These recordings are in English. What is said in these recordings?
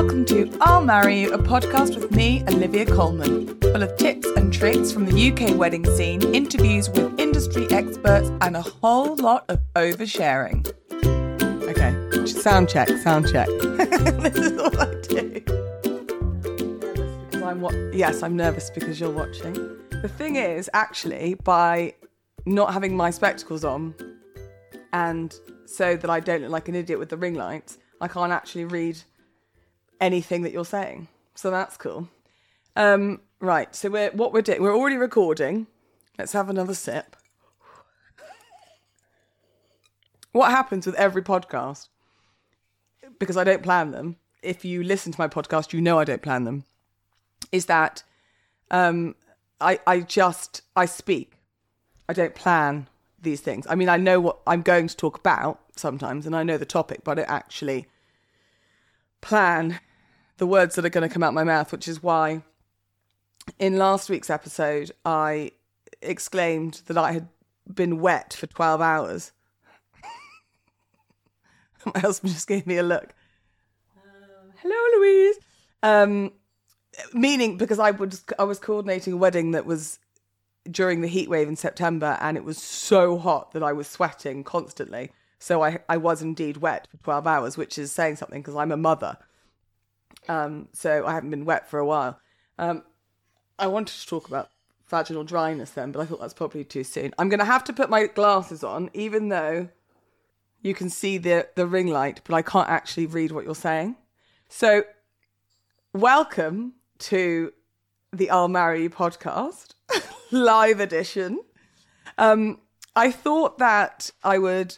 Welcome to I'll Marry You, a podcast with me, Olivia Coleman, full of tips and tricks from the UK wedding scene, interviews with industry experts, and a whole lot of oversharing. Okay, sound check, sound check. this is all I do. I'm wa- yes, I'm nervous because you're watching. The thing is, actually, by not having my spectacles on, and so that I don't look like an idiot with the ring lights, I can't actually read anything that you're saying. So that's cool. Um, right. So we're what we're doing. We're already recording. Let's have another sip. what happens with every podcast? Because I don't plan them. If you listen to my podcast, you know I don't plan them. Is that um, I I just I speak. I don't plan these things. I mean, I know what I'm going to talk about sometimes, and I know the topic, but I don't actually plan the words that are going to come out my mouth, which is why in last week's episode I exclaimed that I had been wet for 12 hours. my husband just gave me a look. Um, hello, Louise. Um, meaning because I was I was coordinating a wedding that was during the heat wave in September, and it was so hot that I was sweating constantly. So I I was indeed wet for 12 hours, which is saying something because I'm a mother. Um, so I haven't been wet for a while. Um, I wanted to talk about vaginal dryness then, but I thought that's probably too soon. I'm going to have to put my glasses on, even though you can see the the ring light, but I can't actually read what you're saying. So, welcome to the I'll Marry You podcast, live edition. Um, I thought that I would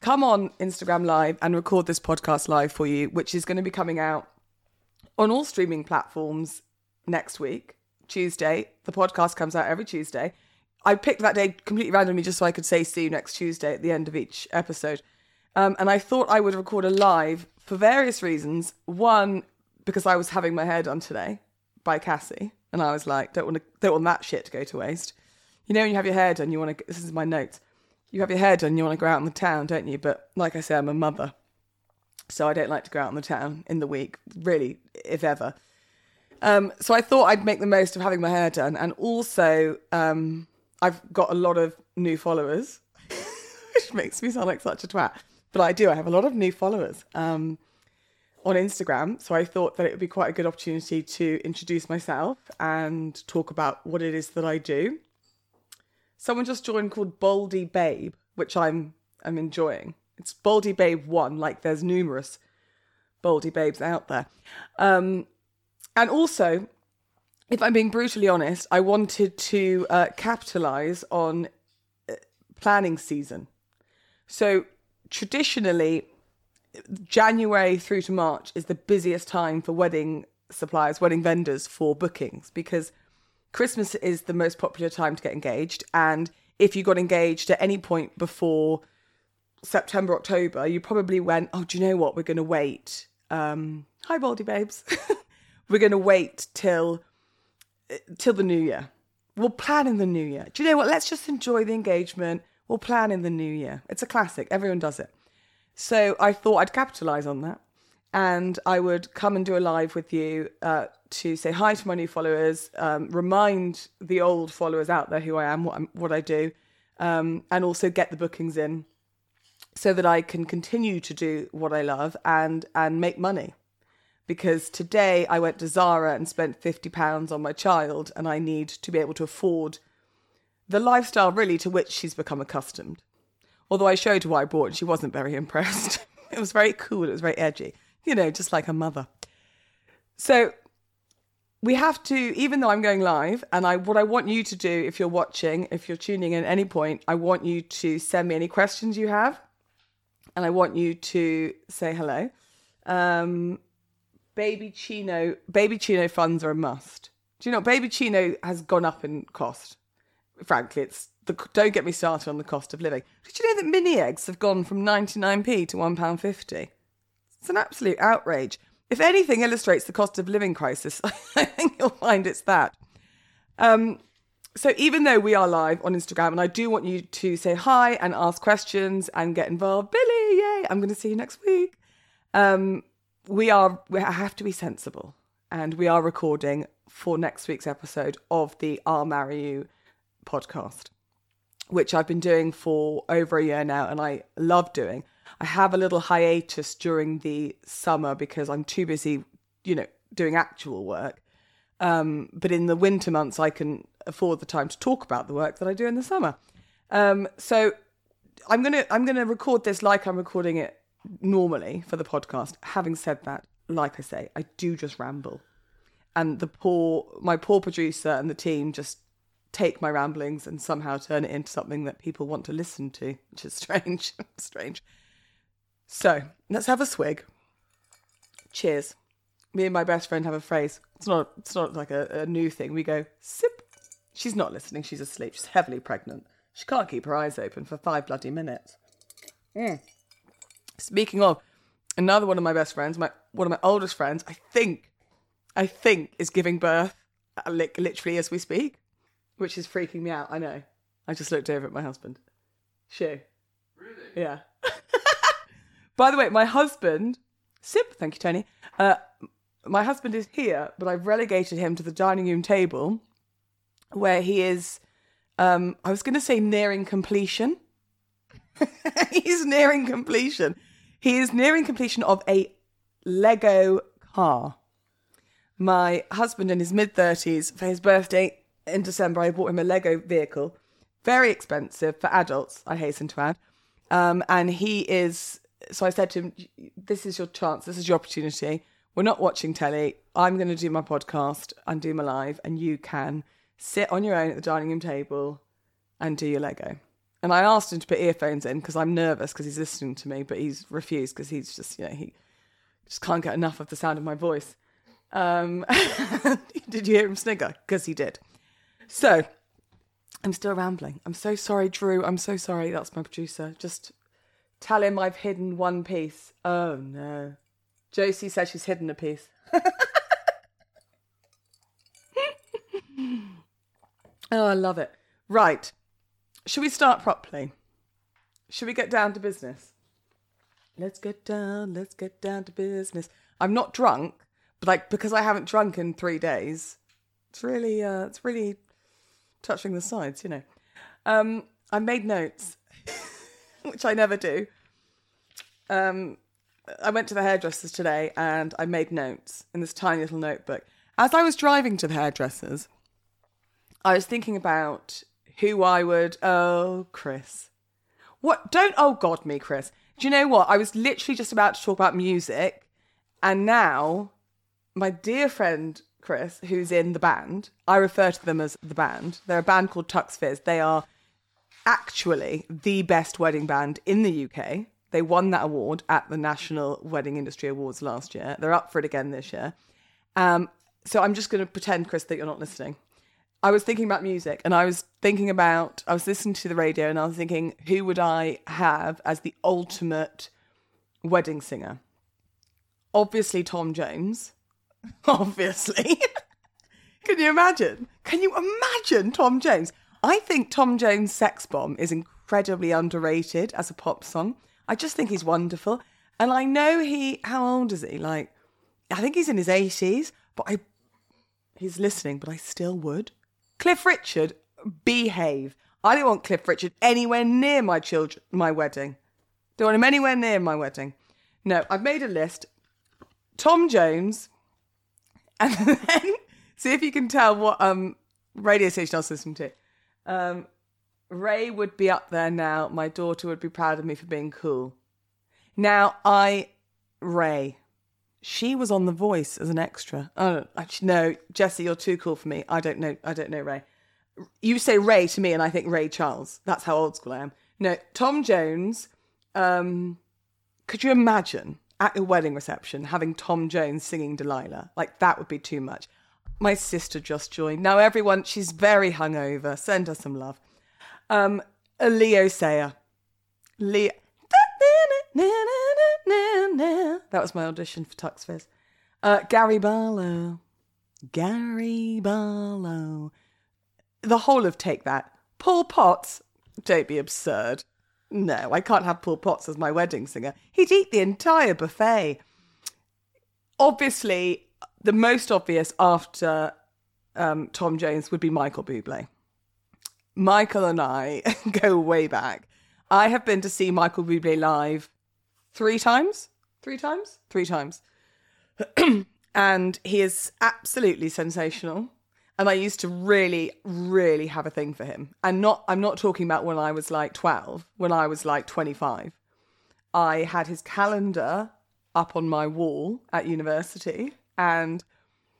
come on Instagram Live and record this podcast live for you, which is going to be coming out on all streaming platforms next week, Tuesday. The podcast comes out every Tuesday. I picked that day completely randomly just so I could say see you next Tuesday at the end of each episode. Um, and I thought I would record a live for various reasons. One, because I was having my hair done today by Cassie, and I was like, don't want to, don't want that shit to go to waste. You know, when you have your hair done, you want to. This is my notes. You have your hair done, you want to go out in the town, don't you? But like I say, I'm a mother, so I don't like to go out in the town in the week, really, if ever. Um, so I thought I'd make the most of having my hair done, and also um, I've got a lot of new followers, which makes me sound like such a twat, but I do. I have a lot of new followers um, on Instagram, so I thought that it would be quite a good opportunity to introduce myself and talk about what it is that I do. Someone just joined called Baldy Babe, which I'm I'm enjoying. It's Baldy Babe One, like there's numerous Baldy Babes out there. Um, and also, if I'm being brutally honest, I wanted to uh, capitalize on uh, planning season. So traditionally, January through to March is the busiest time for wedding suppliers, wedding vendors for bookings because Christmas is the most popular time to get engaged. And if you got engaged at any point before September, October, you probably went, oh, do you know what? We're going to wait. Um, hi, Baldy Babes. We're going to wait till till the new year. We'll plan in the new year. Do you know what? Let's just enjoy the engagement. We'll plan in the new year. It's a classic. Everyone does it. So I thought I'd capitalize on that. And I would come and do a live with you uh, to say hi to my new followers, um, remind the old followers out there who I am, what, I'm, what I do, um, and also get the bookings in so that I can continue to do what I love and and make money. Because today I went to Zara and spent fifty pounds on my child, and I need to be able to afford the lifestyle really to which she's become accustomed. Although I showed her what I bought, and she wasn't very impressed. it was very cool. It was very edgy, you know, just like her mother. So we have to, even though I'm going live, and I what I want you to do if you're watching, if you're tuning in at any point, I want you to send me any questions you have, and I want you to say hello. Um, baby Chino, baby Chino funds are a must. Do you know baby Chino has gone up in cost? Frankly, it's the don't get me started on the cost of living. Did you know that mini eggs have gone from 99p to £1.50? It's an absolute outrage. If anything illustrates the cost of living crisis, I think you'll find it's that. Um, so even though we are live on Instagram, and I do want you to say hi and ask questions and get involved, Billy, yay! I'm going to see you next week. Um, we are we have to be sensible, and we are recording for next week's episode of the "I'll Marry You" podcast, which I've been doing for over a year now, and I love doing. I have a little hiatus during the summer because I'm too busy, you know, doing actual work. Um, but in the winter months, I can afford the time to talk about the work that I do in the summer. Um, so I'm gonna I'm gonna record this like I'm recording it normally for the podcast. Having said that, like I say, I do just ramble, and the poor my poor producer and the team just take my ramblings and somehow turn it into something that people want to listen to, which is strange. strange. So let's have a swig. Cheers. Me and my best friend have a phrase. It's not. It's not like a, a new thing. We go sip. She's not listening. She's asleep. She's heavily pregnant. She can't keep her eyes open for five bloody minutes. Mm. Speaking of, another one of my best friends, my one of my oldest friends, I think, I think, is giving birth, uh, literally as we speak, which is freaking me out. I know. I just looked over at my husband. Shoo. Really? Yeah. By the way, my husband, Sip, thank you, Tony. Uh, my husband is here, but I've relegated him to the dining room table where he is, um, I was going to say nearing completion. He's nearing completion. He is nearing completion of a Lego car. My husband in his mid 30s, for his birthday in December, I bought him a Lego vehicle. Very expensive for adults, I hasten to add. Um, and he is, so I said to him, This is your chance, this is your opportunity. We're not watching telly. I'm going to do my podcast and do my live, and you can sit on your own at the dining room table and do your Lego. And I asked him to put earphones in because I'm nervous because he's listening to me, but he's refused because he's just, you know, he just can't get enough of the sound of my voice. Um, did you hear him snigger? Because he did. So I'm still rambling. I'm so sorry, Drew. I'm so sorry. That's my producer. Just tell him I've hidden one piece. Oh no. Josie says she's hidden a piece. oh, I love it. Right. Should we start properly? Should we get down to business? Let's get down, let's get down to business. I'm not drunk, but like because I haven't drunk in three days, it's really uh it's really touching the sides, you know. Um I made notes, which I never do. Um I went to the hairdressers today and I made notes in this tiny little notebook. As I was driving to the hairdressers, I was thinking about who I would. Oh, Chris. What? Don't. Oh, God, me, Chris. Do you know what? I was literally just about to talk about music. And now, my dear friend Chris, who's in the band, I refer to them as the band. They're a band called Tux Fizz. They are actually the best wedding band in the UK. They won that award at the National Wedding Industry Awards last year. They're up for it again this year. Um, so I'm just going to pretend, Chris, that you're not listening. I was thinking about music and I was thinking about, I was listening to the radio and I was thinking, who would I have as the ultimate wedding singer? Obviously, Tom Jones. Obviously. Can you imagine? Can you imagine Tom Jones? I think Tom Jones' Sex Bomb is incredibly underrated as a pop song. I just think he's wonderful. And I know he, how old is he? Like, I think he's in his 80s, but I, he's listening, but I still would. Cliff Richard, behave. I don't want Cliff Richard anywhere near my children, my wedding. Don't want him anywhere near my wedding. No, I've made a list. Tom Jones, and then see if you can tell what um radio station I was listening to. Um, Ray would be up there now. My daughter would be proud of me for being cool. Now I, Ray, she was on The Voice as an extra. Oh, actually, no, Jesse, you're too cool for me. I don't know. I don't know Ray. You say Ray to me, and I think Ray Charles. That's how old school I am. No, Tom Jones. Um, could you imagine at your wedding reception having Tom Jones singing Delilah? Like that would be too much. My sister just joined. Now everyone, she's very hungover. Send her some love. Um, Leo Sayer. Leo. That was my audition for Tux Fizz. Uh, Gary Barlow. Gary Barlow. The whole of Take That. Paul Potts. Don't be absurd. No, I can't have Paul Potts as my wedding singer. He'd eat the entire buffet. obviously, the most obvious after um, Tom Jones would be Michael Bublé. Michael and I go way back. I have been to see Michael Bublé live three times. Three times? Three times. and he is absolutely sensational. And I used to really, really have a thing for him. And not I'm not talking about when I was like 12, when I was like 25. I had his calendar up on my wall at university and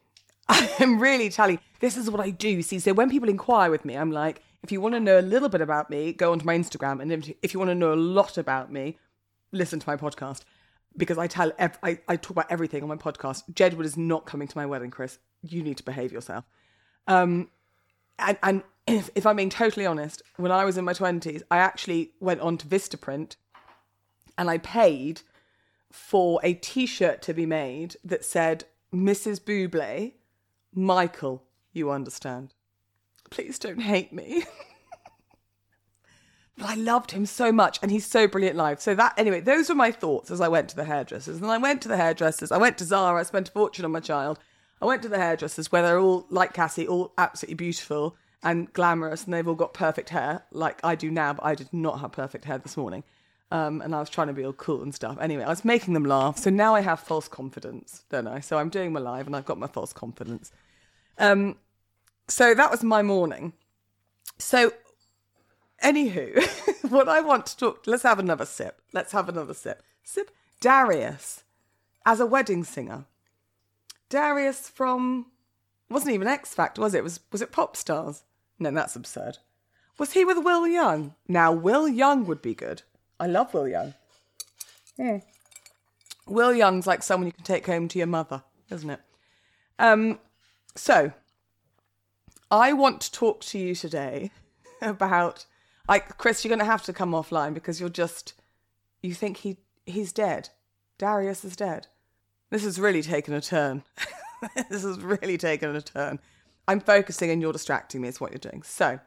I'm really telling this is what I do. See, so when people inquire with me, I'm like, if you want to know a little bit about me, go onto my Instagram. And if you want to know a lot about me, listen to my podcast because I tell, ev- I, I talk about everything on my podcast. Jedward is not coming to my wedding, Chris. You need to behave yourself. Um, and, and if, if I'm being totally honest, when I was in my 20s, I actually went on to Vistaprint and I paid for a t shirt to be made that said, Mrs. Buble, Michael, you understand. Please don't hate me. but I loved him so much and he's so brilliant live. So that anyway, those were my thoughts as I went to the hairdressers. And I went to the hairdressers, I went to Zara, I spent a fortune on my child. I went to the hairdressers where they're all like Cassie, all absolutely beautiful and glamorous, and they've all got perfect hair, like I do now, but I did not have perfect hair this morning. Um, and I was trying to be all cool and stuff. Anyway, I was making them laugh. So now I have false confidence, don't I? So I'm doing my live and I've got my false confidence. Um, so that was my morning. So, anywho, what I want to talk, let's have another sip. Let's have another sip. Sip. Darius as a wedding singer. Darius from, wasn't even X Factor, was it? Was, was it Pop Stars? No, that's absurd. Was he with Will Young? Now, Will Young would be good. I love Will Young. Yeah. Will Young's like someone you can take home to your mother, isn't it? Um, so, I want to talk to you today about like Chris, you're going to have to come offline because you're just you think he he's dead. Darius is dead. This has really taken a turn. this has really taken a turn. I'm focusing and you're distracting me. Is what you're doing. So,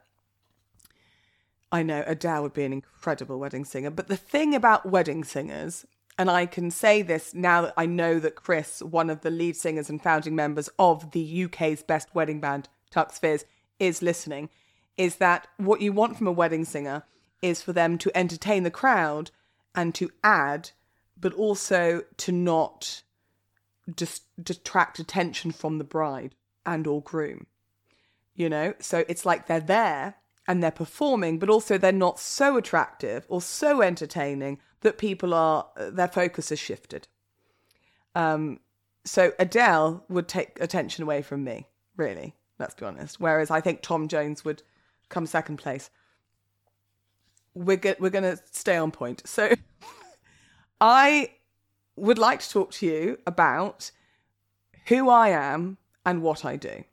I know Adele would be an incredible wedding singer, but the thing about wedding singers, and I can say this now that I know that Chris, one of the lead singers and founding members of the UK's best wedding band, Tux Fizz, is listening, is that what you want from a wedding singer is for them to entertain the crowd and to add, but also to not just detract attention from the bride and or groom. You know, so it's like they're there and they're performing, but also they're not so attractive or so entertaining that people are their focus has shifted. Um, so Adele would take attention away from me, really. Let's be honest. Whereas I think Tom Jones would come second place. We're go- we're going to stay on point. So I would like to talk to you about who I am and what I do.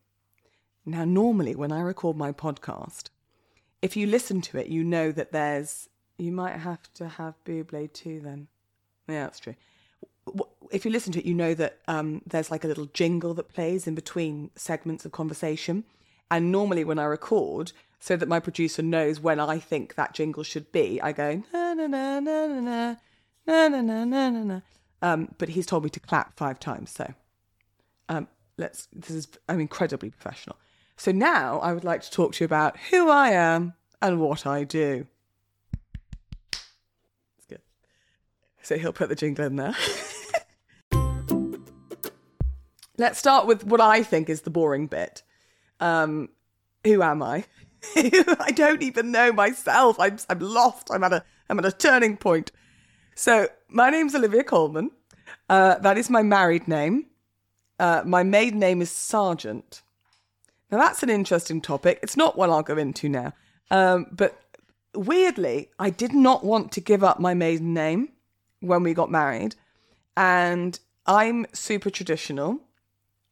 Now, normally when I record my podcast, if you listen to it, you know that there's, you might have to have Buble too then. Yeah, that's true. If you listen to it, you know that um, there's like a little jingle that plays in between segments of conversation. And normally when I record, so that my producer knows when I think that jingle should be, I go, na na na na na na na na na na na na. Um, but he's told me to clap five times, so um, let's. This is I'm incredibly professional. So now I would like to talk to you about who I am and what I do. It's good. So he'll put the jingle in there. Let's start with what I think is the boring bit. Um, who am I? I don't even know myself. I'm I'm lost. I'm at a I'm at a turning point. So my name's Olivia Coleman. Uh, that is my married name. Uh, my maiden name is Sargent. Now, that's an interesting topic. It's not one I'll go into now. Um, but weirdly, I did not want to give up my maiden name when we got married. And I'm super traditional.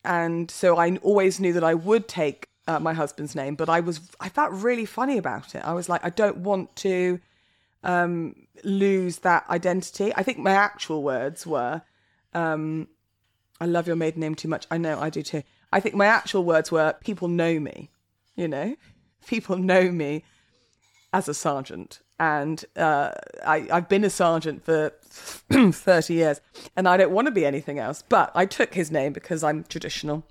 And so I always knew that I would take uh, my husband's name, but I was, I felt really funny about it. I was like, I don't want to um, lose that identity. I think my actual words were, um, I love your maiden name too much. I know I do too. I think my actual words were people know me, you know, people know me as a Sargent. And uh, I, I've been a Sargent for 30 years. And I don't want to be anything else. But I took his name because I'm traditional.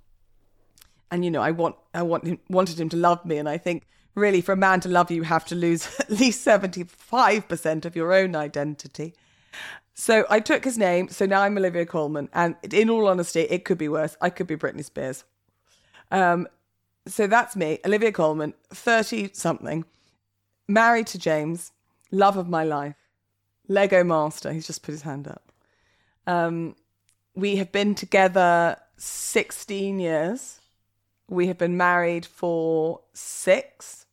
And, you know, I want, I want him, wanted him to love me. And I think really for a man to love you, you have to lose at least 75% of your own identity. So I took his name. So now I'm Olivia Coleman. And in all honesty, it could be worse. I could be Britney Spears. Um, so that's me, Olivia Coleman, 30 something, married to James, love of my life, Lego master. He's just put his hand up. Um, we have been together 16 years. We have been married for six.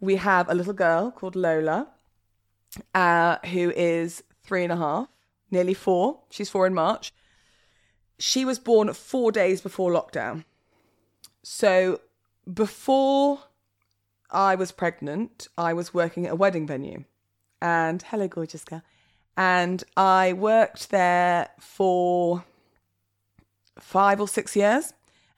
We have a little girl called Lola, uh, who is three and a half, nearly four. She's four in March. She was born four days before lockdown. So before I was pregnant, I was working at a wedding venue. And hello, gorgeous girl. And I worked there for five or six years.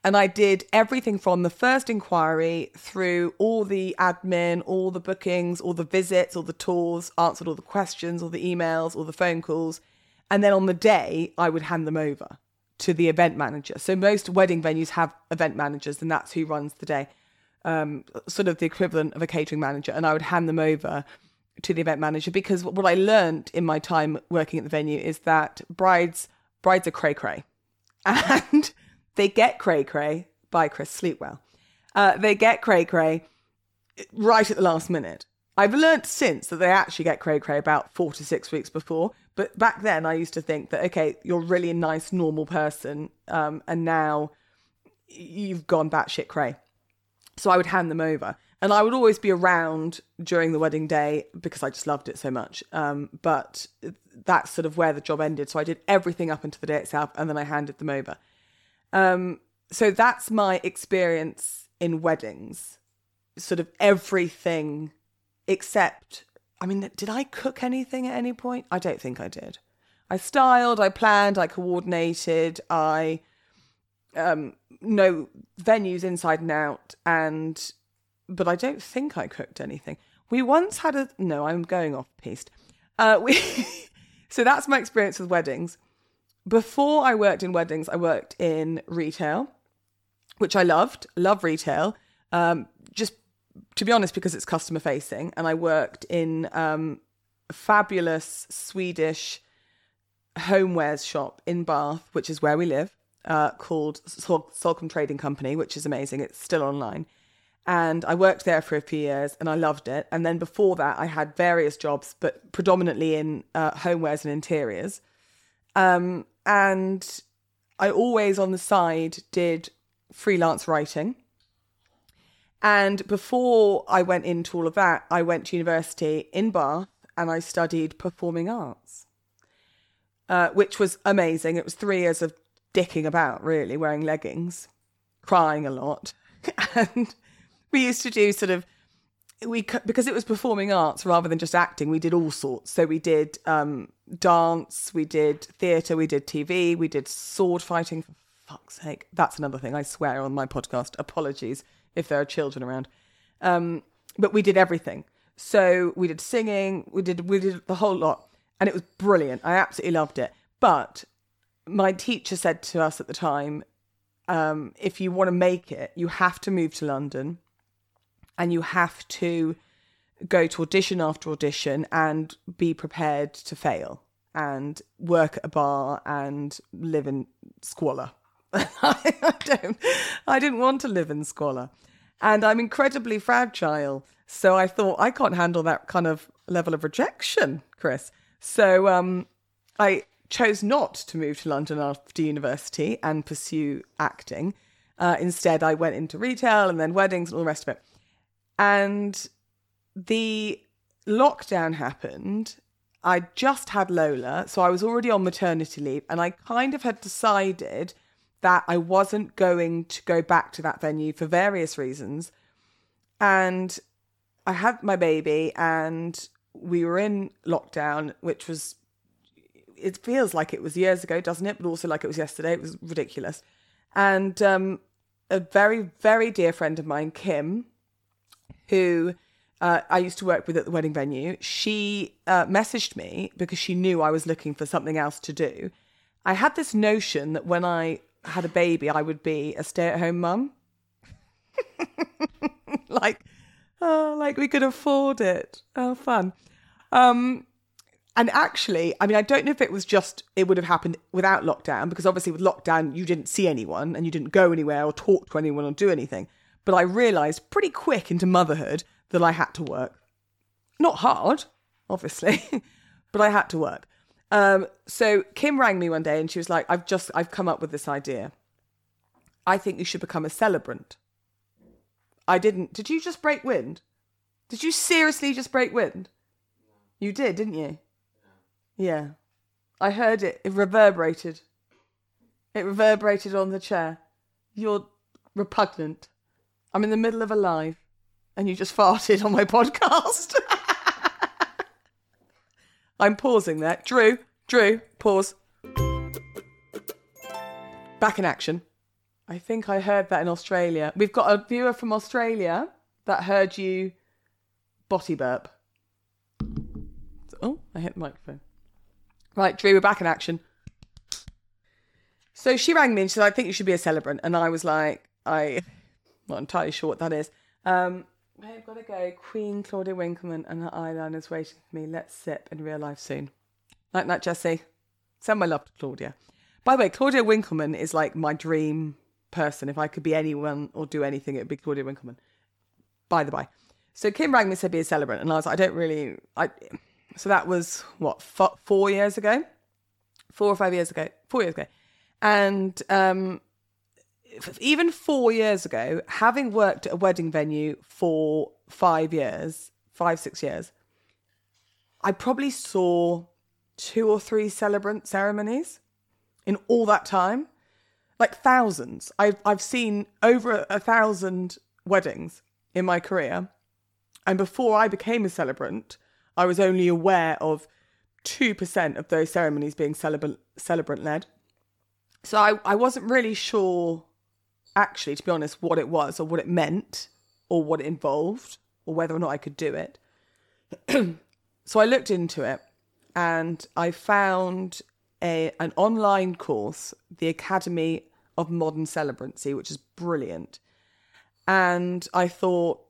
And I did everything from the first inquiry through all the admin, all the bookings, all the visits, all the tours, answered all the questions, all the emails, all the phone calls. And then on the day, I would hand them over to the event manager. So most wedding venues have event managers, and that's who runs the day, um, sort of the equivalent of a catering manager. And I would hand them over to the event manager because what I learned in my time working at the venue is that brides brides are cray cray, and they get cray cray by Chris Sleepwell. Uh, they get cray cray right at the last minute. I've learnt since that they actually get cray cray about four to six weeks before. But back then, I used to think that okay, you're really a nice, normal person, um, and now you've gone batshit cray. So I would hand them over, and I would always be around during the wedding day because I just loved it so much. Um, but that's sort of where the job ended. So I did everything up until the day itself, and then I handed them over. Um, so that's my experience in weddings. Sort of everything except, I mean, did I cook anything at any point? I don't think I did. I styled, I planned, I coordinated, I um, know venues inside and out, and but I don't think I cooked anything. We once had a no, I'm going off piste. Uh, we so that's my experience with weddings. Before I worked in weddings, I worked in retail, which I loved. Love retail. Um, just to be honest, because it's customer facing, and I worked in um, a fabulous Swedish homewares shop in Bath, which is where we live, uh, called Sol- Trading Company, which is amazing. It's still online. And I worked there for a few years and I loved it. And then before that, I had various jobs, but predominantly in uh, homewares and interiors. Um, and I always on the side did freelance writing. And before I went into all of that, I went to university in Bath and I studied performing arts, uh, which was amazing. It was three years of dicking about, really, wearing leggings, crying a lot. and we used to do sort of we because it was performing arts rather than just acting we did all sorts so we did um, dance we did theatre we did tv we did sword fighting for fuck's sake that's another thing i swear on my podcast apologies if there are children around. Um, but we did everything. So we did singing, we did we did the whole lot, and it was brilliant. I absolutely loved it. But my teacher said to us at the time, um, if you want to make it, you have to move to London, and you have to go to audition after audition and be prepared to fail and work at a bar and live in squalor. I don't. I didn't want to live in squalor and I'm incredibly fragile. So I thought I can't handle that kind of level of rejection, Chris. So um, I chose not to move to London after university and pursue acting. Uh, instead, I went into retail and then weddings and all the rest of it. And the lockdown happened. I just had Lola, so I was already on maternity leave, and I kind of had decided that I wasn't going to go back to that venue for various reasons. And I had my baby and we were in lockdown, which was, it feels like it was years ago, doesn't it? But also like it was yesterday. It was ridiculous. And um, a very, very dear friend of mine, Kim, who uh, I used to work with at the wedding venue, she uh, messaged me because she knew I was looking for something else to do. I had this notion that when I had a baby, I would be a stay at home mum. like, oh, like we could afford it. Oh, fun. Um, and actually, I mean, I don't know if it was just it would have happened without lockdown because obviously with lockdown you didn't see anyone and you didn't go anywhere or talk to anyone or do anything. But I realised pretty quick into motherhood that I had to work. Not hard, obviously, but I had to work. Um, so Kim rang me one day and she was like, "I've just I've come up with this idea. I think you should become a celebrant." I didn't. Did you just break wind? Did you seriously just break wind? You did, didn't you? Yeah. I heard it. It reverberated. It reverberated on the chair. You're repugnant. I'm in the middle of a live and you just farted on my podcast. I'm pausing there. Drew, Drew, pause. Back in action. I think I heard that in Australia. We've got a viewer from Australia that heard you body burp. Oh, I hit the microphone. Right, Drew, we're back in action. So she rang me and she said, I think you should be a celebrant. And I was like, "I'm not entirely sure what that is. Um, I've got to go. Queen Claudia Winkleman and her eyeliner's waiting for me. Let's sip in real life soon. Night night, Jesse. Send my love to Claudia. By the way, Claudia Winkleman is like my dream person. If I could be anyone or do anything, it would be Claudia Winkleman. By the by. So Kim rang me said be a celebrant, and I was like, I don't really. I. So that was what four years ago, four or five years ago, four years ago, and um, even four years ago, having worked at a wedding venue for five years, five, six years, I probably saw two or three celebrant ceremonies in all that time. Like thousands. I've I've seen over a, a thousand weddings in my career. And before I became a celebrant, I was only aware of 2% of those ceremonies being celebrant celebrant led. So I, I wasn't really sure actually, to be honest, what it was or what it meant or what it involved or whether or not I could do it. so I looked into it and I found a an online course, the Academy of Modern Celebrancy, which is brilliant. And I thought,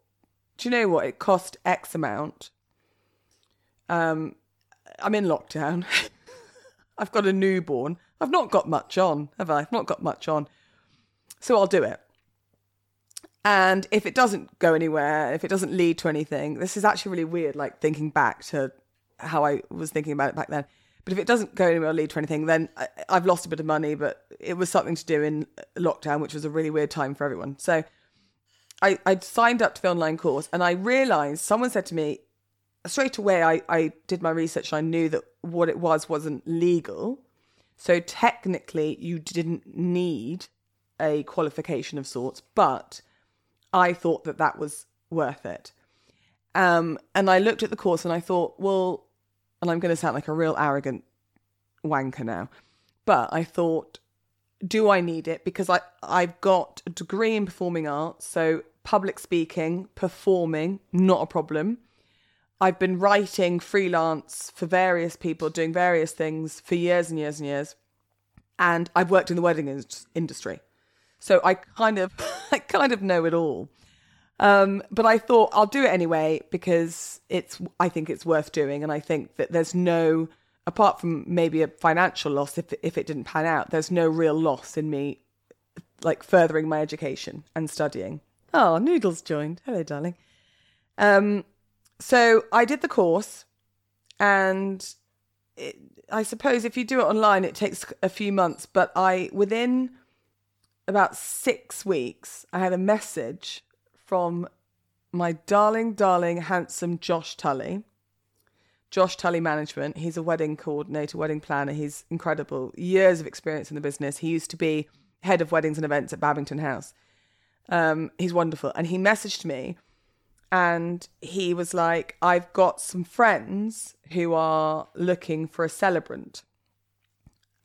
do you know what? It cost X amount. Um, I'm in lockdown. I've got a newborn. I've not got much on, have I? I've not got much on. So I'll do it. And if it doesn't go anywhere, if it doesn't lead to anything, this is actually really weird, like thinking back to how I was thinking about it back then. But if it doesn't go anywhere or lead to anything, then I, have lost a bit of money, but it was something to do in lockdown, which was a really weird time for everyone. So I, I signed up to the online course and I realized someone said to me straight away, I, I did my research and I knew that what it was wasn't legal. So technically, you didn't need a qualification of sorts, but I thought that that was worth it. Um, and I looked at the course and I thought, well, and I'm going to sound like a real arrogant wanker now, but I thought, do I need it? Because I, I've got a degree in performing arts, so public speaking, performing, not a problem. I've been writing freelance for various people, doing various things for years and years and years. And I've worked in the wedding industry. So I kind of, I kind of know it all. Um, but I thought I'll do it anyway because it's, I think it's worth doing. And I think that there's no, apart from maybe a financial loss if, if it didn't pan out, there's no real loss in me like furthering my education and studying. Oh, Noodles joined. Hello, darling. Um, so I did the course and it, I suppose if you do it online, it takes a few months, but I, within about six weeks, I had a message from my darling, darling, handsome Josh Tully. Josh Tully Management. He's a wedding coordinator, wedding planner. He's incredible. Years of experience in the business. He used to be head of weddings and events at Babington House. Um, he's wonderful. And he messaged me and he was like, I've got some friends who are looking for a celebrant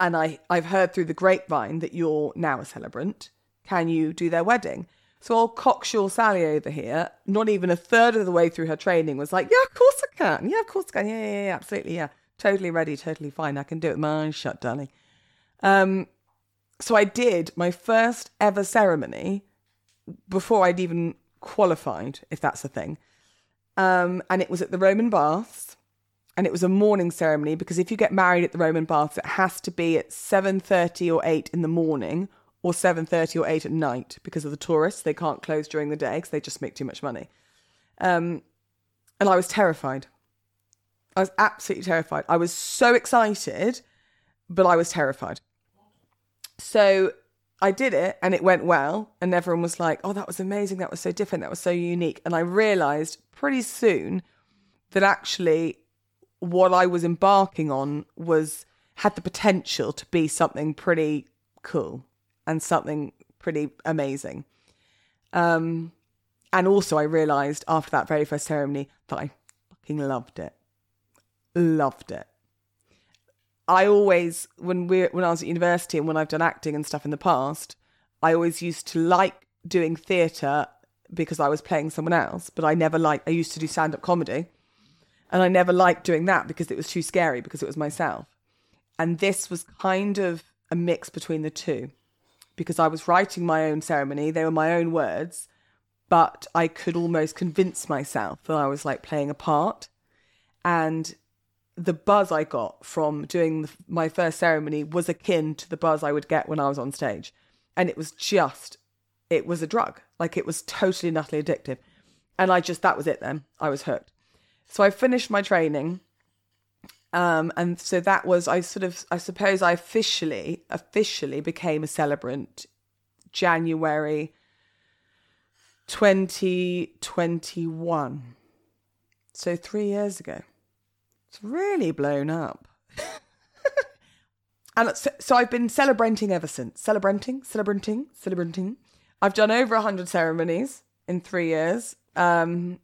and I, I've heard through the grapevine that you're now a celebrant. Can you do their wedding? So old cocksure Sally over here, not even a third of the way through her training, was like, "Yeah, of course I can. Yeah, of course I can. Yeah, yeah, yeah, absolutely. Yeah, totally ready, totally fine. I can do it with my eyes shut, darling." Um, so I did my first ever ceremony before I'd even qualified, if that's a thing. Um, and it was at the Roman Baths, and it was a morning ceremony because if you get married at the Roman Baths, it has to be at seven thirty or eight in the morning, or seven thirty or eight at night because of the tourists. They can't close during the day because they just make too much money. Um, and I was terrified. I was absolutely terrified. I was so excited, but I was terrified. So I did it and it went well. And everyone was like, oh, that was amazing. That was so different. That was so unique. And I realized pretty soon that actually what I was embarking on was had the potential to be something pretty cool and something pretty amazing. Um, and also, I realized after that very first ceremony that I fucking loved it. Loved it. I always when we when I was at university and when I've done acting and stuff in the past, I always used to like doing theatre because I was playing someone else, but I never liked I used to do stand up comedy. And I never liked doing that because it was too scary because it was myself. And this was kind of a mix between the two because I was writing my own ceremony, they were my own words, but I could almost convince myself that I was like playing a part. And the buzz I got from doing the, my first ceremony was akin to the buzz I would get when I was on stage. And it was just, it was a drug. Like it was totally and utterly addictive. And I just, that was it then. I was hooked. So I finished my training. Um, and so that was, I sort of, I suppose I officially, officially became a celebrant January 2021. So three years ago. It's really blown up. and so, so, I've been celebrating ever since. Celebrating, celebrating, celebrating. I've done over 100 ceremonies in three years. Um,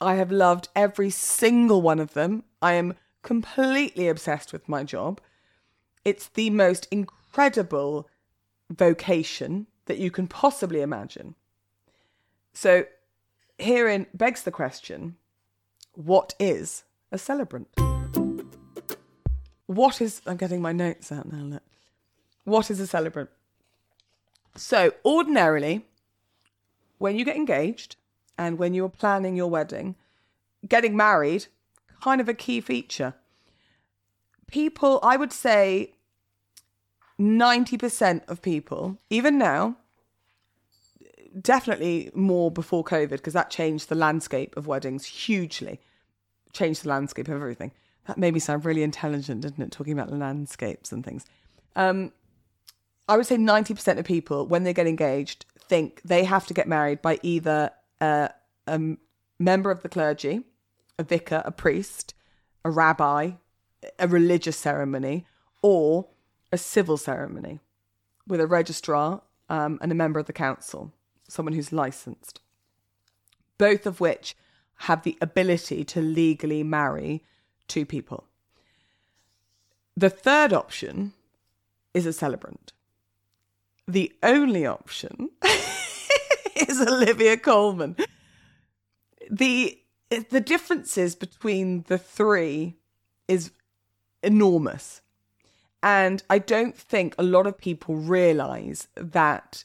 I have loved every single one of them. I am completely obsessed with my job. It's the most incredible vocation that you can possibly imagine. So, herein begs the question what is a celebrant? What is, I'm getting my notes out now, look. What is a celebrant? So, ordinarily, when you get engaged and when you're planning your wedding, getting married, kind of a key feature. People, I would say 90% of people, even now, definitely more before COVID, because that changed the landscape of weddings hugely, changed the landscape of everything. That made me sound really intelligent, didn't it? Talking about landscapes and things. Um, I would say 90% of people, when they get engaged, think they have to get married by either a member of the clergy, a vicar, a priest, a rabbi, a religious ceremony, or a civil ceremony with a registrar um, and a member of the council, someone who's licensed. Both of which have the ability to legally marry two people. The third option is a celebrant. The only option is Olivia Coleman. The the differences between the three is enormous. And I don't think a lot of people realize that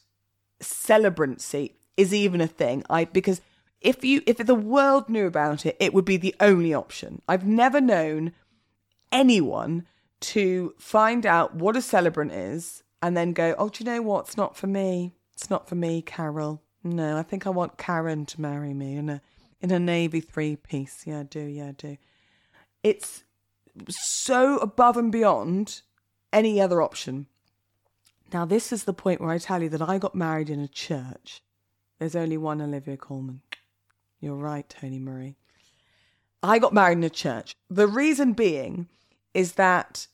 celebrancy is even a thing. I because if you if the world knew about it, it would be the only option. I've never known anyone to find out what a celebrant is and then go, "Oh, do you know what? It's not for me. It's not for me, Carol. No, I think I want Karen to marry me in a in a navy three piece. Yeah, I do. Yeah, I do. It's so above and beyond any other option. Now, this is the point where I tell you that I got married in a church. There's only one Olivia Coleman. You're right, Tony Murray. I got married in a church. The reason being is that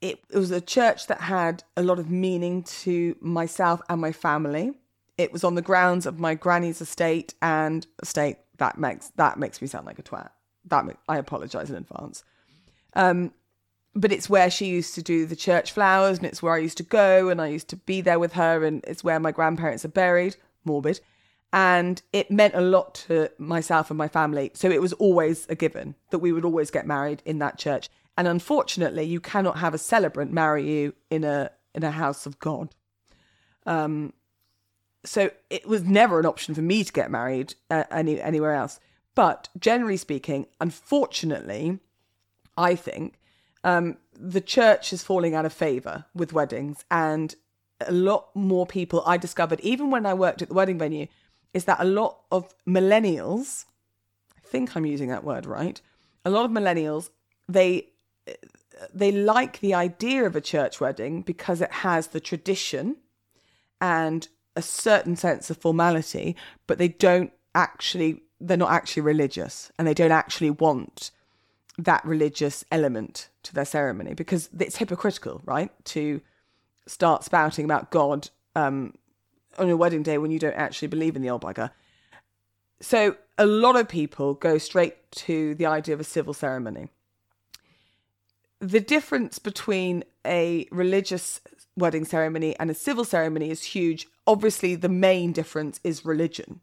it, it was a church that had a lot of meaning to myself and my family. It was on the grounds of my granny's estate and estate. That makes that makes me sound like a twat. That I apologise in advance. Um, but it's where she used to do the church flowers, and it's where I used to go, and I used to be there with her, and it's where my grandparents are buried. Morbid. And it meant a lot to myself and my family. So it was always a given that we would always get married in that church. And unfortunately, you cannot have a celebrant marry you in a in a house of God. Um, so it was never an option for me to get married uh, any anywhere else. But generally speaking, unfortunately, I think um, the church is falling out of favour with weddings, and a lot more people I discovered, even when I worked at the wedding venue, is that a lot of millennials, I think I'm using that word right, a lot of millennials, they they like the idea of a church wedding because it has the tradition and a certain sense of formality, but they don't actually they're not actually religious and they don't actually want that religious element to their ceremony because it's hypocritical, right? To start spouting about God um, on your wedding day when you don't actually believe in the old bugger. So a lot of people go straight to the idea of a civil ceremony. The difference between a religious wedding ceremony and a civil ceremony is huge. Obviously, the main difference is religion.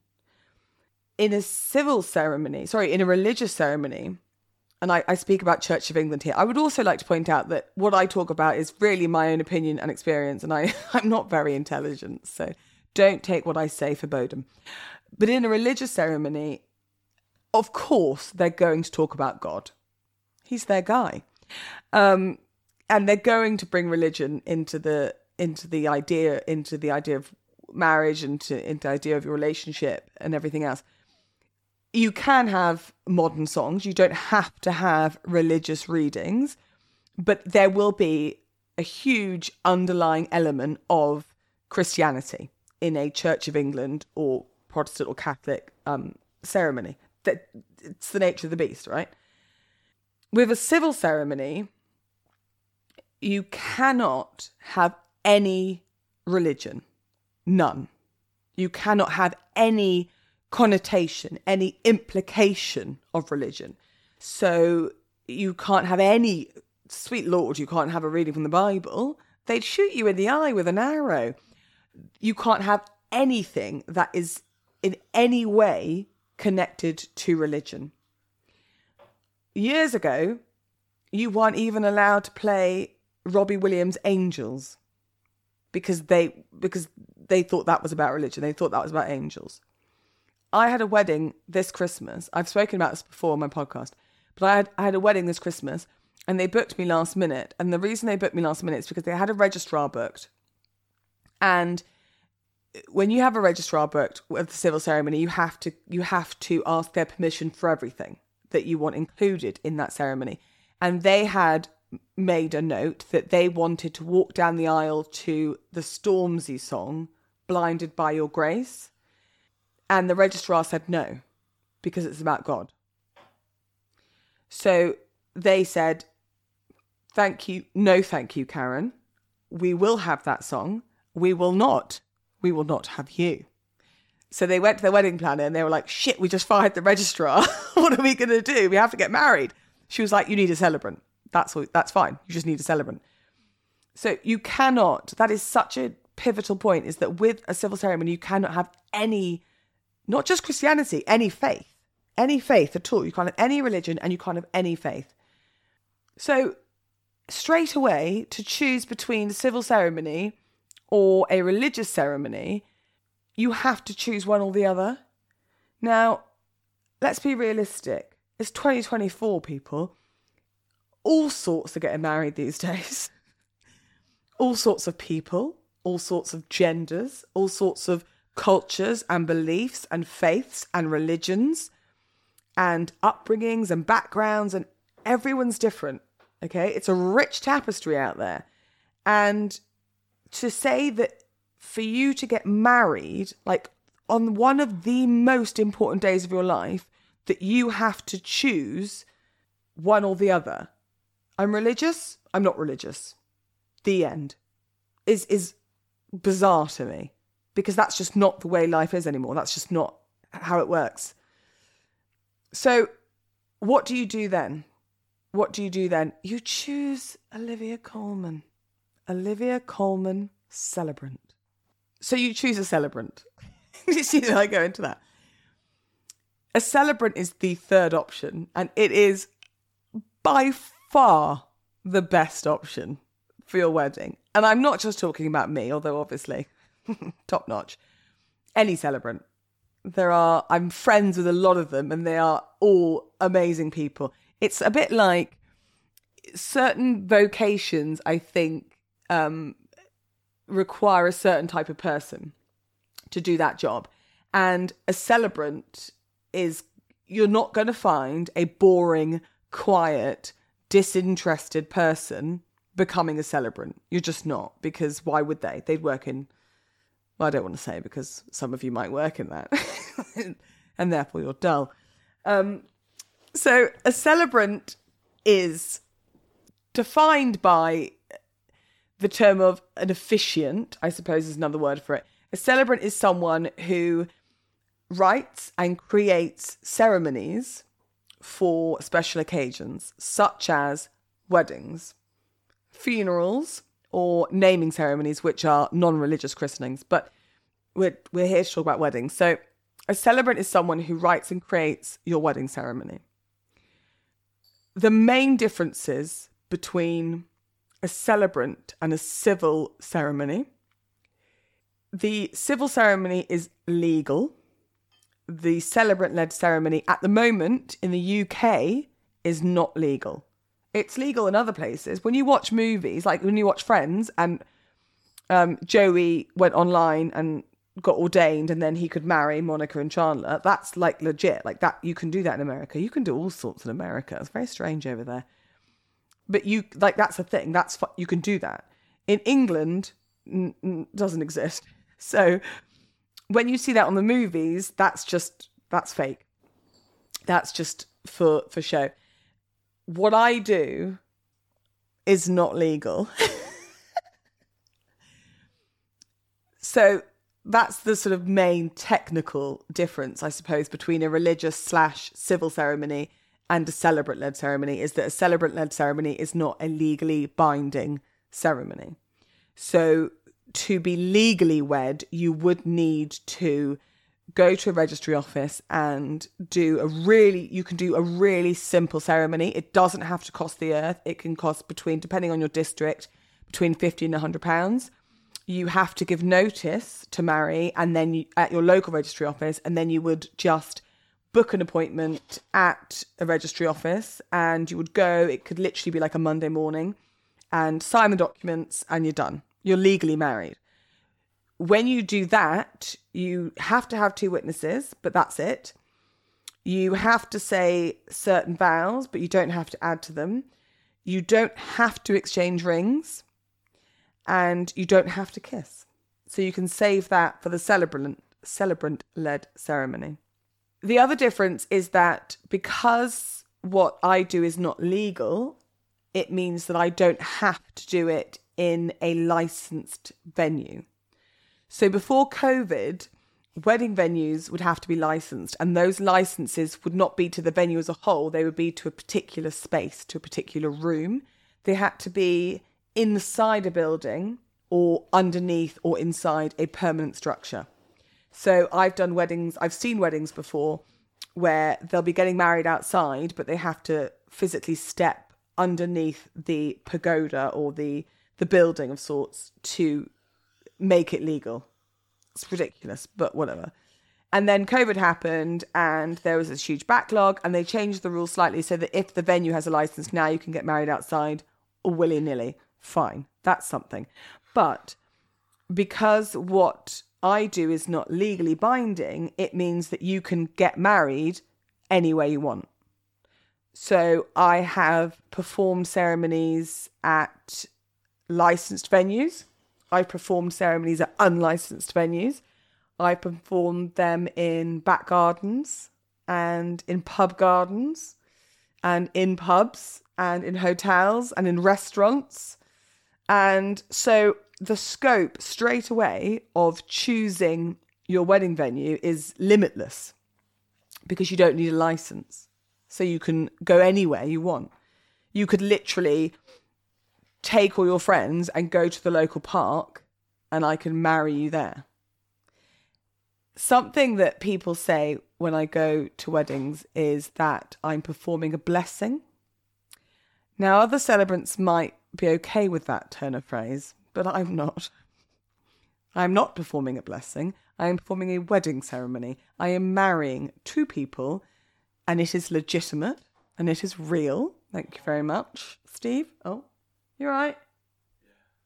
In a civil ceremony, sorry, in a religious ceremony, and I, I, speak about Church of England here. I would also like to point out that what I talk about is really my own opinion and experience, and I, I'm not very intelligent, so don't take what I say for Bodum. But in a religious ceremony, of course, they're going to talk about God. He's their guy. Um, and they're going to bring religion into the into the idea into the idea of marriage and to, the idea of your relationship and everything else you can have modern songs. You don't have to have religious readings, but there will be a huge underlying element of Christianity in a Church of England or Protestant or Catholic um, ceremony. That it's the nature of the beast, right? With a civil ceremony, you cannot have any religion, none. You cannot have any connotation, any implication of religion. So you can't have any, sweet Lord, you can't have a reading from the Bible. They'd shoot you in the eye with an arrow. You can't have anything that is in any way connected to religion. Years ago, you weren't even allowed to play Robbie Williams' Angels because they because they thought that was about religion. They thought that was about angels. I had a wedding this Christmas. I've spoken about this before on my podcast, but I had, I had a wedding this Christmas and they booked me last minute. And the reason they booked me last minute is because they had a registrar booked. And when you have a registrar booked with the civil ceremony, you have to you have to ask their permission for everything that you want included in that ceremony. And they had made a note that they wanted to walk down the aisle to the Stormzy song, Blinded by Your Grace. And the registrar said no, because it's about God. So they said, Thank you. No, thank you, Karen. We will have that song. We will not. We will not have you. So they went to their wedding planner and they were like, shit, we just fired the registrar. what are we going to do? We have to get married. She was like, you need a celebrant. That's all, that's fine. You just need a celebrant. So you cannot, that is such a pivotal point, is that with a civil ceremony, you cannot have any not just Christianity, any faith, any faith at all. You can't have any religion and you can't have any faith. So, straight away, to choose between a civil ceremony or a religious ceremony, you have to choose one or the other. Now, let's be realistic. It's 2024, people. All sorts are getting married these days. all sorts of people, all sorts of genders, all sorts of cultures and beliefs and faiths and religions and upbringings and backgrounds, and everyone's different. Okay, it's a rich tapestry out there. And to say that for you to get married, like on one of the most important days of your life, that you have to choose one or the other. I'm religious, I'm not religious. The end. Is is bizarre to me because that's just not the way life is anymore. That's just not how it works. So, what do you do then? What do you do then? You choose Olivia Coleman. Olivia Coleman celebrant. So, you choose a celebrant. you see that I go into that? A celebrant is the third option, and it is by far the best option for your wedding. And I'm not just talking about me, although obviously top notch. Any celebrant. There are, I'm friends with a lot of them, and they are all amazing people. It's a bit like certain vocations, I think, um, require a certain type of person to do that job. And a celebrant is, you're not going to find a boring, quiet, disinterested person becoming a celebrant. You're just not, because why would they? They'd work in, well, I don't want to say because some of you might work in that, and therefore you're dull. Um, so a celebrant is defined by the term of an officiant, I suppose is another word for it. A celebrant is someone who writes and creates ceremonies for special occasions, such as weddings, funerals, or naming ceremonies, which are non religious christenings. But we're, we're here to talk about weddings. So, a celebrant is someone who writes and creates your wedding ceremony. The main differences between a celebrant and a civil ceremony the civil ceremony is legal the celebrant led ceremony at the moment in the UK is not legal. It's legal in other places. When you watch movies, like when you watch Friends, and um, Joey went online and got ordained, and then he could marry Monica and Chandler. That's like legit. Like that, you can do that in America. You can do all sorts in America. It's very strange over there, but you like that's a thing. That's you can do that in England. N- n- doesn't exist. So when you see that on the movies, that's just that's fake. That's just for for show. What I do is not legal. so that's the sort of main technical difference, I suppose, between a religious slash civil ceremony and a celebrant led ceremony is that a celebrant led ceremony is not a legally binding ceremony. So to be legally wed, you would need to go to a registry office and do a really you can do a really simple ceremony. It doesn't have to cost the earth. It can cost between depending on your district between 50 and 100 pounds. You have to give notice to marry and then you, at your local registry office and then you would just book an appointment at a registry office and you would go. It could literally be like a monday morning and sign the documents and you're done. You're legally married. When you do that, you have to have two witnesses, but that's it. You have to say certain vows, but you don't have to add to them. You don't have to exchange rings, and you don't have to kiss. So you can save that for the celebrant celebrant led ceremony. The other difference is that because what I do is not legal, it means that I don't have to do it in a licensed venue. So before COVID, wedding venues would have to be licensed, and those licenses would not be to the venue as a whole, they would be to a particular space, to a particular room. They had to be inside a building or underneath or inside a permanent structure. So I've done weddings, I've seen weddings before where they'll be getting married outside, but they have to physically step underneath the pagoda or the the building of sorts to make it legal. It's ridiculous, but whatever. And then COVID happened and there was this huge backlog and they changed the rules slightly so that if the venue has a license now you can get married outside willy nilly. Fine. That's something. But because what I do is not legally binding, it means that you can get married anywhere you want. So I have performed ceremonies at licensed venues. I've performed ceremonies at unlicensed venues. I've performed them in back gardens and in pub gardens and in pubs and in hotels and in restaurants. And so the scope straight away of choosing your wedding venue is limitless because you don't need a license. So you can go anywhere you want. You could literally take all your friends and go to the local park and I can marry you there. something that people say when I go to weddings is that I'm performing a blessing. Now, other celebrants might be okay with that turn of phrase, but I'm not. I'm not performing a blessing. I am performing a wedding ceremony. I am marrying two people, and it is legitimate and it is real. Thank you very much, Steve. Oh, you're right.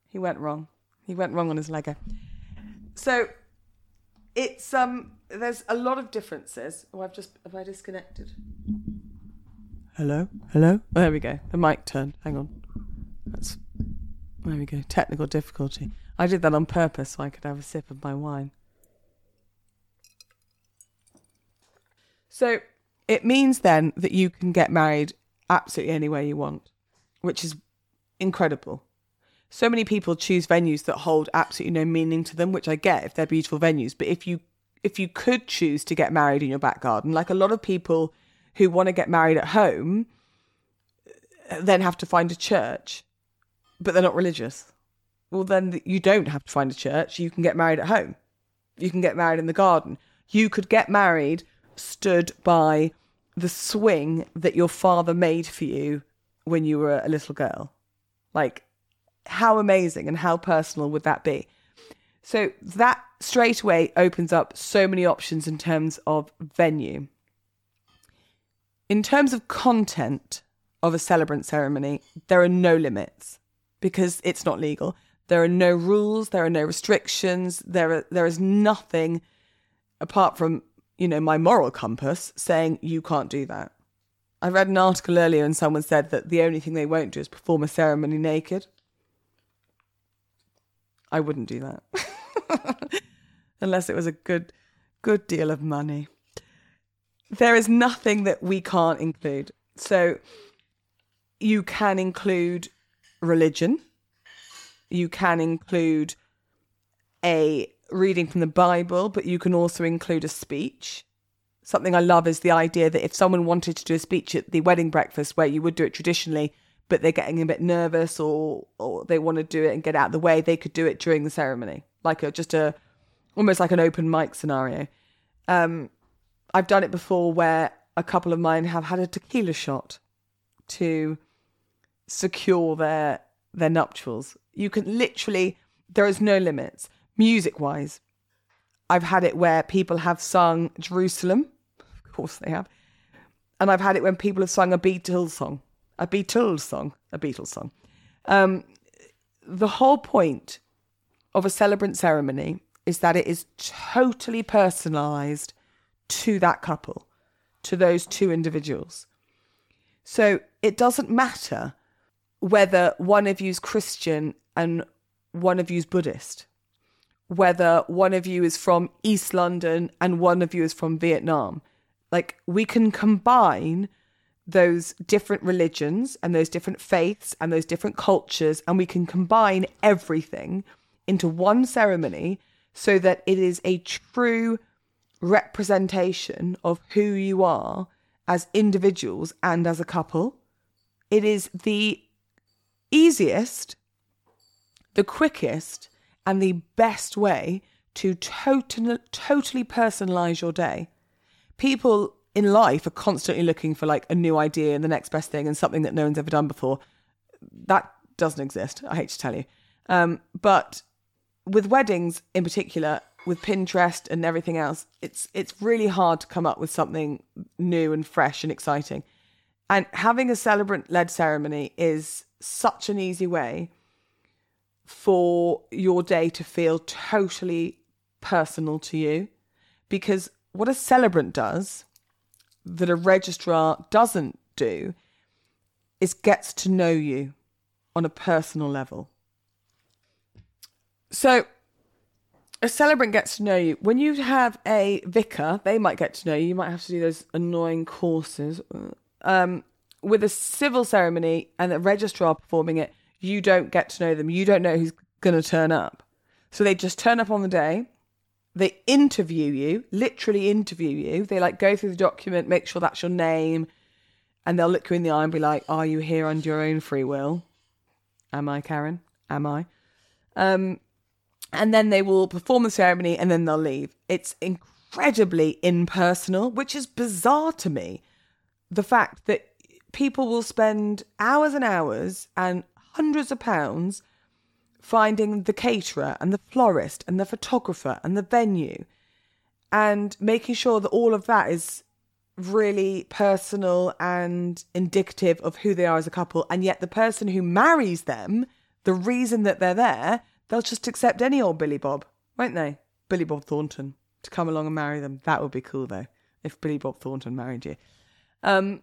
He went wrong. He went wrong on his Lego. So it's um there's a lot of differences. Oh, I've just have I disconnected? Hello? Hello? Oh, there we go. The mic turned. Hang on. That's there we go. Technical difficulty. I did that on purpose so I could have a sip of my wine. So it means then that you can get married absolutely anywhere you want, which is incredible. So many people choose venues that hold absolutely no meaning to them, which I get if they're beautiful venues. But if you if you could choose to get married in your back garden, like a lot of people who want to get married at home, uh, then have to find a church, but they're not religious. Well, then you don't have to find a church. You can get married at home. You can get married in the garden. You could get married stood by the swing that your father made for you when you were a little girl. Like, how amazing and how personal would that be? So, that straight away opens up so many options in terms of venue. In terms of content of a celebrant ceremony, there are no limits because it's not legal. There are no rules, there are no restrictions, there are, there is nothing apart from, you know, my moral compass saying you can't do that. I read an article earlier and someone said that the only thing they won't do is perform a ceremony naked. I wouldn't do that. Unless it was a good good deal of money. There is nothing that we can't include. So you can include religion. You can include a reading from the Bible, but you can also include a speech. Something I love is the idea that if someone wanted to do a speech at the wedding breakfast where you would do it traditionally, but they're getting a bit nervous or or they want to do it and get out of the way, they could do it during the ceremony, like a just a almost like an open mic scenario. Um, I've done it before where a couple of mine have had a tequila shot to secure their their nuptials. You can literally there is no limits music wise. I've had it where people have sung Jerusalem, course they have, and I've had it when people have sung a Beatles song, a Beatles song, a Beatles song. Um, the whole point of a celebrant ceremony is that it is totally personalized to that couple, to those two individuals. So it doesn't matter whether one of you's Christian and one of you's Buddhist, whether one of you is from East London and one of you is from Vietnam. Like we can combine those different religions and those different faiths and those different cultures, and we can combine everything into one ceremony so that it is a true representation of who you are as individuals and as a couple. It is the easiest, the quickest, and the best way to totally, totally personalize your day. People in life are constantly looking for like a new idea and the next best thing and something that no one's ever done before. That doesn't exist. I hate to tell you. Um, but with weddings in particular, with Pinterest and everything else, it's it's really hard to come up with something new and fresh and exciting. And having a celebrant led ceremony is such an easy way for your day to feel totally personal to you. Because what a celebrant does that a registrar doesn't do is gets to know you on a personal level. So a celebrant gets to know you. When you have a vicar, they might get to know you. You might have to do those annoying courses. Um, with a civil ceremony and the registrar performing it, you don't get to know them. You don't know who's going to turn up. So they just turn up on the day. They interview you, literally interview you. They like go through the document, make sure that's your name, and they'll look you in the eye and be like, "Are you here under your own free will?" Am I, Karen? Am I? Um, and then they will perform the ceremony and then they'll leave. It's incredibly impersonal, which is bizarre to me. The fact that people will spend hours and hours and hundreds of pounds finding the caterer and the florist and the photographer and the venue and making sure that all of that is really personal and indicative of who they are as a couple. And yet, the person who marries them, the reason that they're there, they'll just accept any old Billy Bob, won't they? Billy Bob Thornton to come along and marry them. That would be cool, though, if Billy Bob Thornton married you. Um,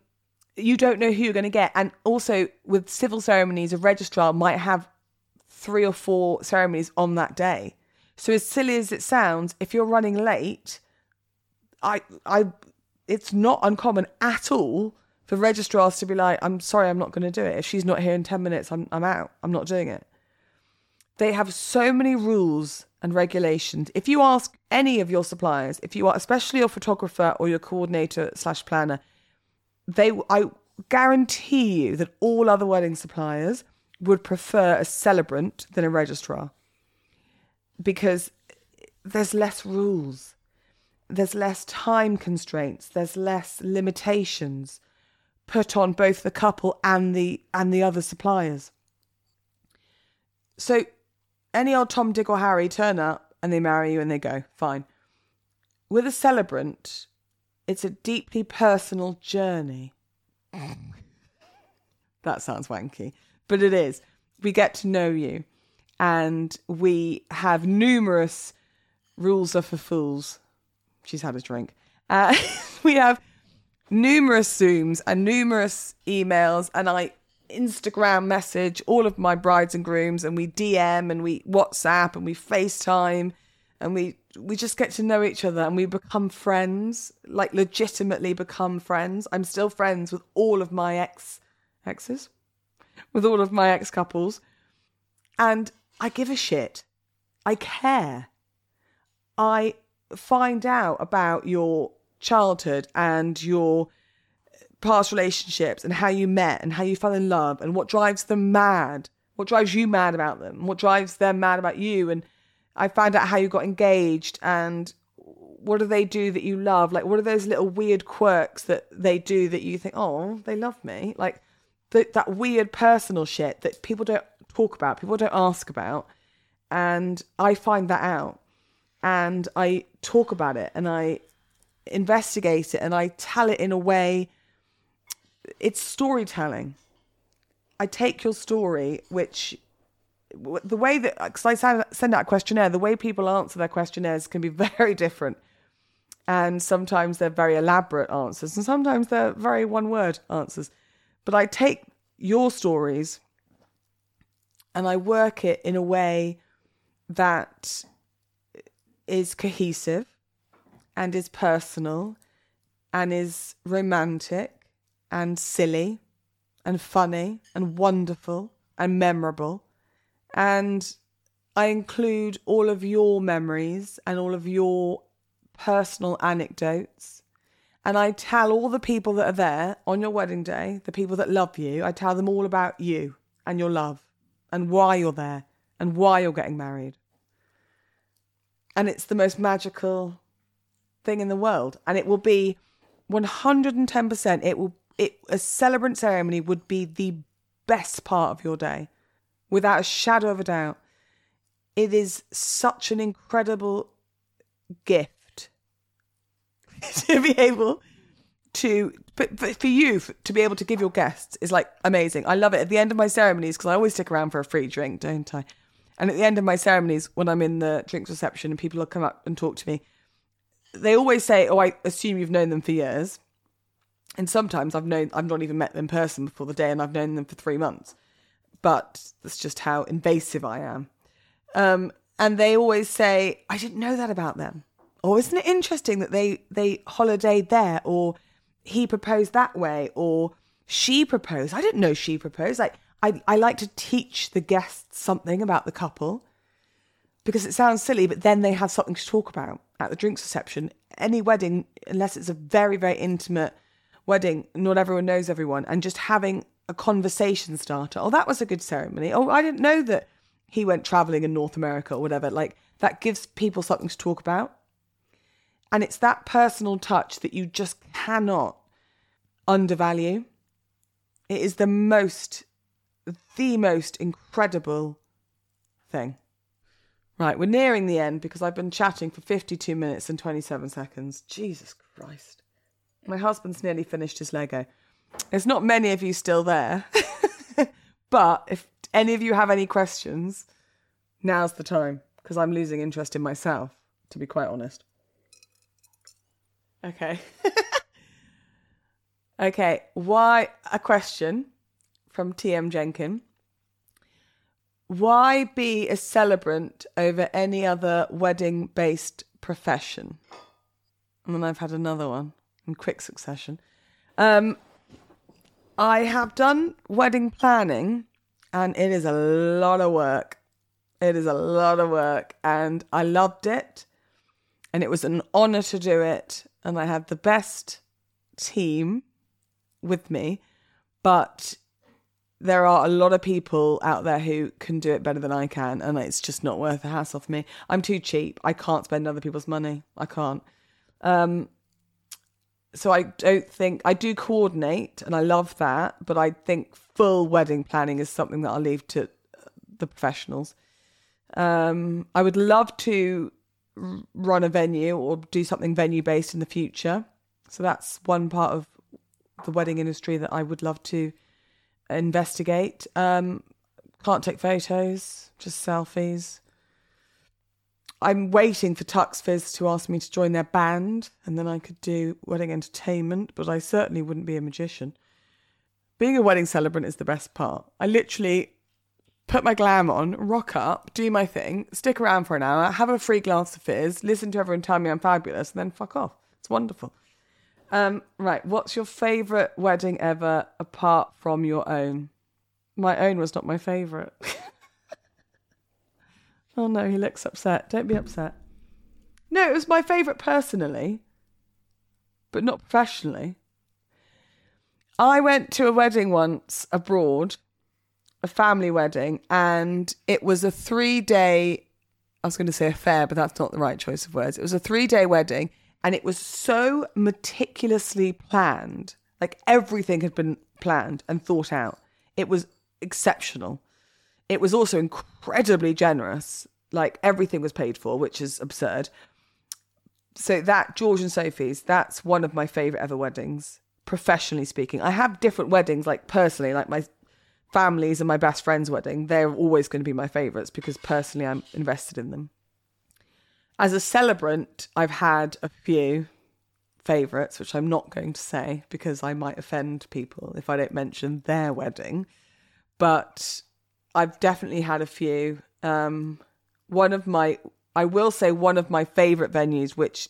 you don't know who you're going to get. And also, with civil ceremonies, a registrar might have three or four ceremonies on that day. So, as silly as it sounds, if you're running late, I, I it's not uncommon at all for registrars to be like, I'm sorry, I'm not going to do it. If she's not here in 10 minutes, I'm, I'm out. I'm not doing it. They have so many rules and regulations. If you ask any of your suppliers, if you are, especially your photographer or your coordinator slash planner, they, I guarantee you that all other wedding suppliers would prefer a celebrant than a registrar because there's less rules there's less time constraints, there's less limitations put on both the couple and the and the other suppliers. So any old Tom, Dick or Harry turn up and they marry you and they go, fine. With a celebrant, it's a deeply personal journey. that sounds wanky, but it is. We get to know you and we have numerous rules are for fools she's had a drink. Uh, we have numerous Zooms and numerous emails, and I Instagram message all of my brides and grooms, and we DM and we WhatsApp and we FaceTime, and we we just get to know each other and we become friends, like legitimately become friends. I'm still friends with all of my ex exes, with all of my ex couples, and I give a shit. I care. I find out about your childhood and your past relationships and how you met and how you fell in love and what drives them mad, what drives you mad about them, what drives them mad about you. And I found out how you got engaged and what do they do that you love? Like, what are those little weird quirks that they do that you think, oh, they love me? Like, that weird personal shit that people don't talk about, people don't ask about. And I find that out and I talk about it and I investigate it and I tell it in a way. It's storytelling. I take your story, which the way that because I send out a questionnaire, the way people answer their questionnaires can be very different, and sometimes they're very elaborate answers, and sometimes they're very one-word answers. But I take your stories and I work it in a way that is cohesive and is personal and is romantic and silly and funny and wonderful and memorable. And I include all of your memories and all of your personal anecdotes. And I tell all the people that are there on your wedding day, the people that love you, I tell them all about you and your love and why you're there and why you're getting married. And it's the most magical thing in the world. And it will be 110% it will it a celebrant ceremony would be the best part of your day. Without a shadow of a doubt it is such an incredible gift to be able to but for you to be able to give your guests is like amazing i love it at the end of my ceremonies because i always stick around for a free drink don't i and at the end of my ceremonies, when I'm in the drinks reception and people will come up and talk to me, they always say, "Oh, I assume you've known them for years." And sometimes I've known I've not even met them in person before the day, and I've known them for three months. But that's just how invasive I am. Um, and they always say, "I didn't know that about them." Or isn't it interesting that they they holidayed there, or he proposed that way, or she proposed? I didn't know she proposed. Like I, I like to teach the guests something about the couple because it sounds silly, but then they have something to talk about at the drinks reception. Any wedding, unless it's a very, very intimate wedding, not everyone knows everyone, and just having a conversation starter. Oh, that was a good ceremony. Oh, I didn't know that he went traveling in North America or whatever. Like that gives people something to talk about. And it's that personal touch that you just cannot undervalue. It is the most, the most incredible thing. Right, we're nearing the end because I've been chatting for 52 minutes and 27 seconds. Jesus Christ. My husband's nearly finished his Lego. There's not many of you still there. but if any of you have any questions, now's the time because I'm losing interest in myself, to be quite honest. Okay. okay, why a question from TM Jenkin. Why be a celebrant over any other wedding based profession? And then I've had another one in quick succession. Um, I have done wedding planning and it is a lot of work. It is a lot of work and I loved it. And it was an honor to do it. And I had the best team with me. But there are a lot of people out there who can do it better than I can, and it's just not worth the hassle for me. I'm too cheap. I can't spend other people's money. I can't. Um, so I don't think I do coordinate, and I love that. But I think full wedding planning is something that I'll leave to the professionals. Um, I would love to run a venue or do something venue based in the future. So that's one part of the wedding industry that I would love to investigate. Um, can't take photos, just selfies. I'm waiting for Tux Fizz to ask me to join their band, and then I could do wedding entertainment, but I certainly wouldn't be a magician. Being a wedding celebrant is the best part. I literally put my glam on, rock up, do my thing, stick around for an hour, have a free glass of fizz, listen to everyone tell me I'm fabulous, and then fuck off. It's wonderful. Um, right, what's your favourite wedding ever apart from your own? My own was not my favourite. oh no, he looks upset. Don't be upset. No, it was my favourite personally, but not professionally. I went to a wedding once abroad, a family wedding, and it was a three day, I was going to say affair, but that's not the right choice of words. It was a three day wedding and it was so meticulously planned. Like everything had been planned and thought out. It was exceptional. It was also incredibly generous. Like everything was paid for, which is absurd. So that George and Sophie's, that's one of my favorite ever weddings, professionally speaking. I have different weddings, like personally, like my family's and my best friend's wedding. They're always going to be my favorites because personally I'm invested in them. As a celebrant, I've had a few favourites, which I'm not going to say because I might offend people if I don't mention their wedding. But I've definitely had a few. Um, one of my, I will say, one of my favourite venues, which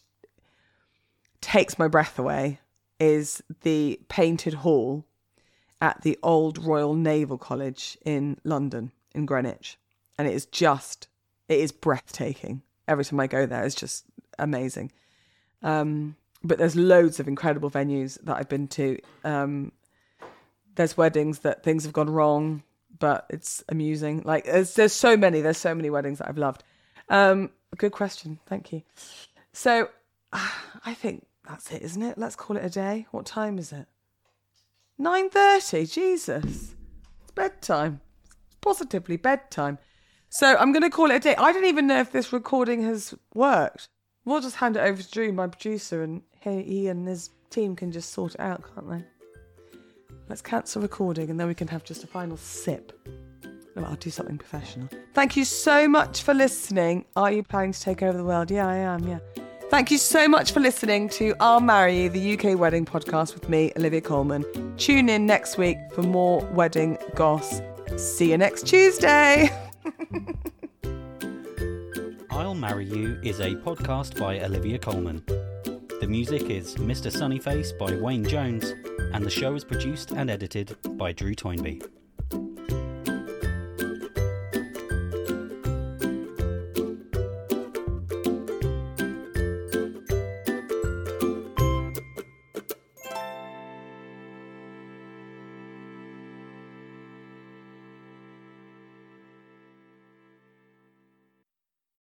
takes my breath away, is the Painted Hall at the old Royal Naval College in London, in Greenwich. And it is just, it is breathtaking every time I go there, it's just amazing. Um, but there's loads of incredible venues that I've been to. Um, there's weddings that things have gone wrong, but it's amusing. Like there's there's so many. There's so many weddings that I've loved. Um, good question. Thank you. So I think that's it, isn't it? Let's call it a day. What time is it? Nine thirty. Jesus, it's bedtime. It's positively bedtime. So I'm going to call it a day. I don't even know if this recording has worked. We'll just hand it over to Drew, my producer, and he, he and his team can just sort it out, can't they? Let's cancel recording and then we can have just a final sip. No, I'll do something professional. Thank you so much for listening. Are you planning to take over the world? Yeah, I am, yeah. Thank you so much for listening to I'll Marry You, the UK wedding podcast with me, Olivia Coleman. Tune in next week for more wedding goss. See you next Tuesday. I'll Marry You is a podcast by Olivia Coleman. The music is Mr. Sunnyface by Wayne Jones, and the show is produced and edited by Drew Toynbee.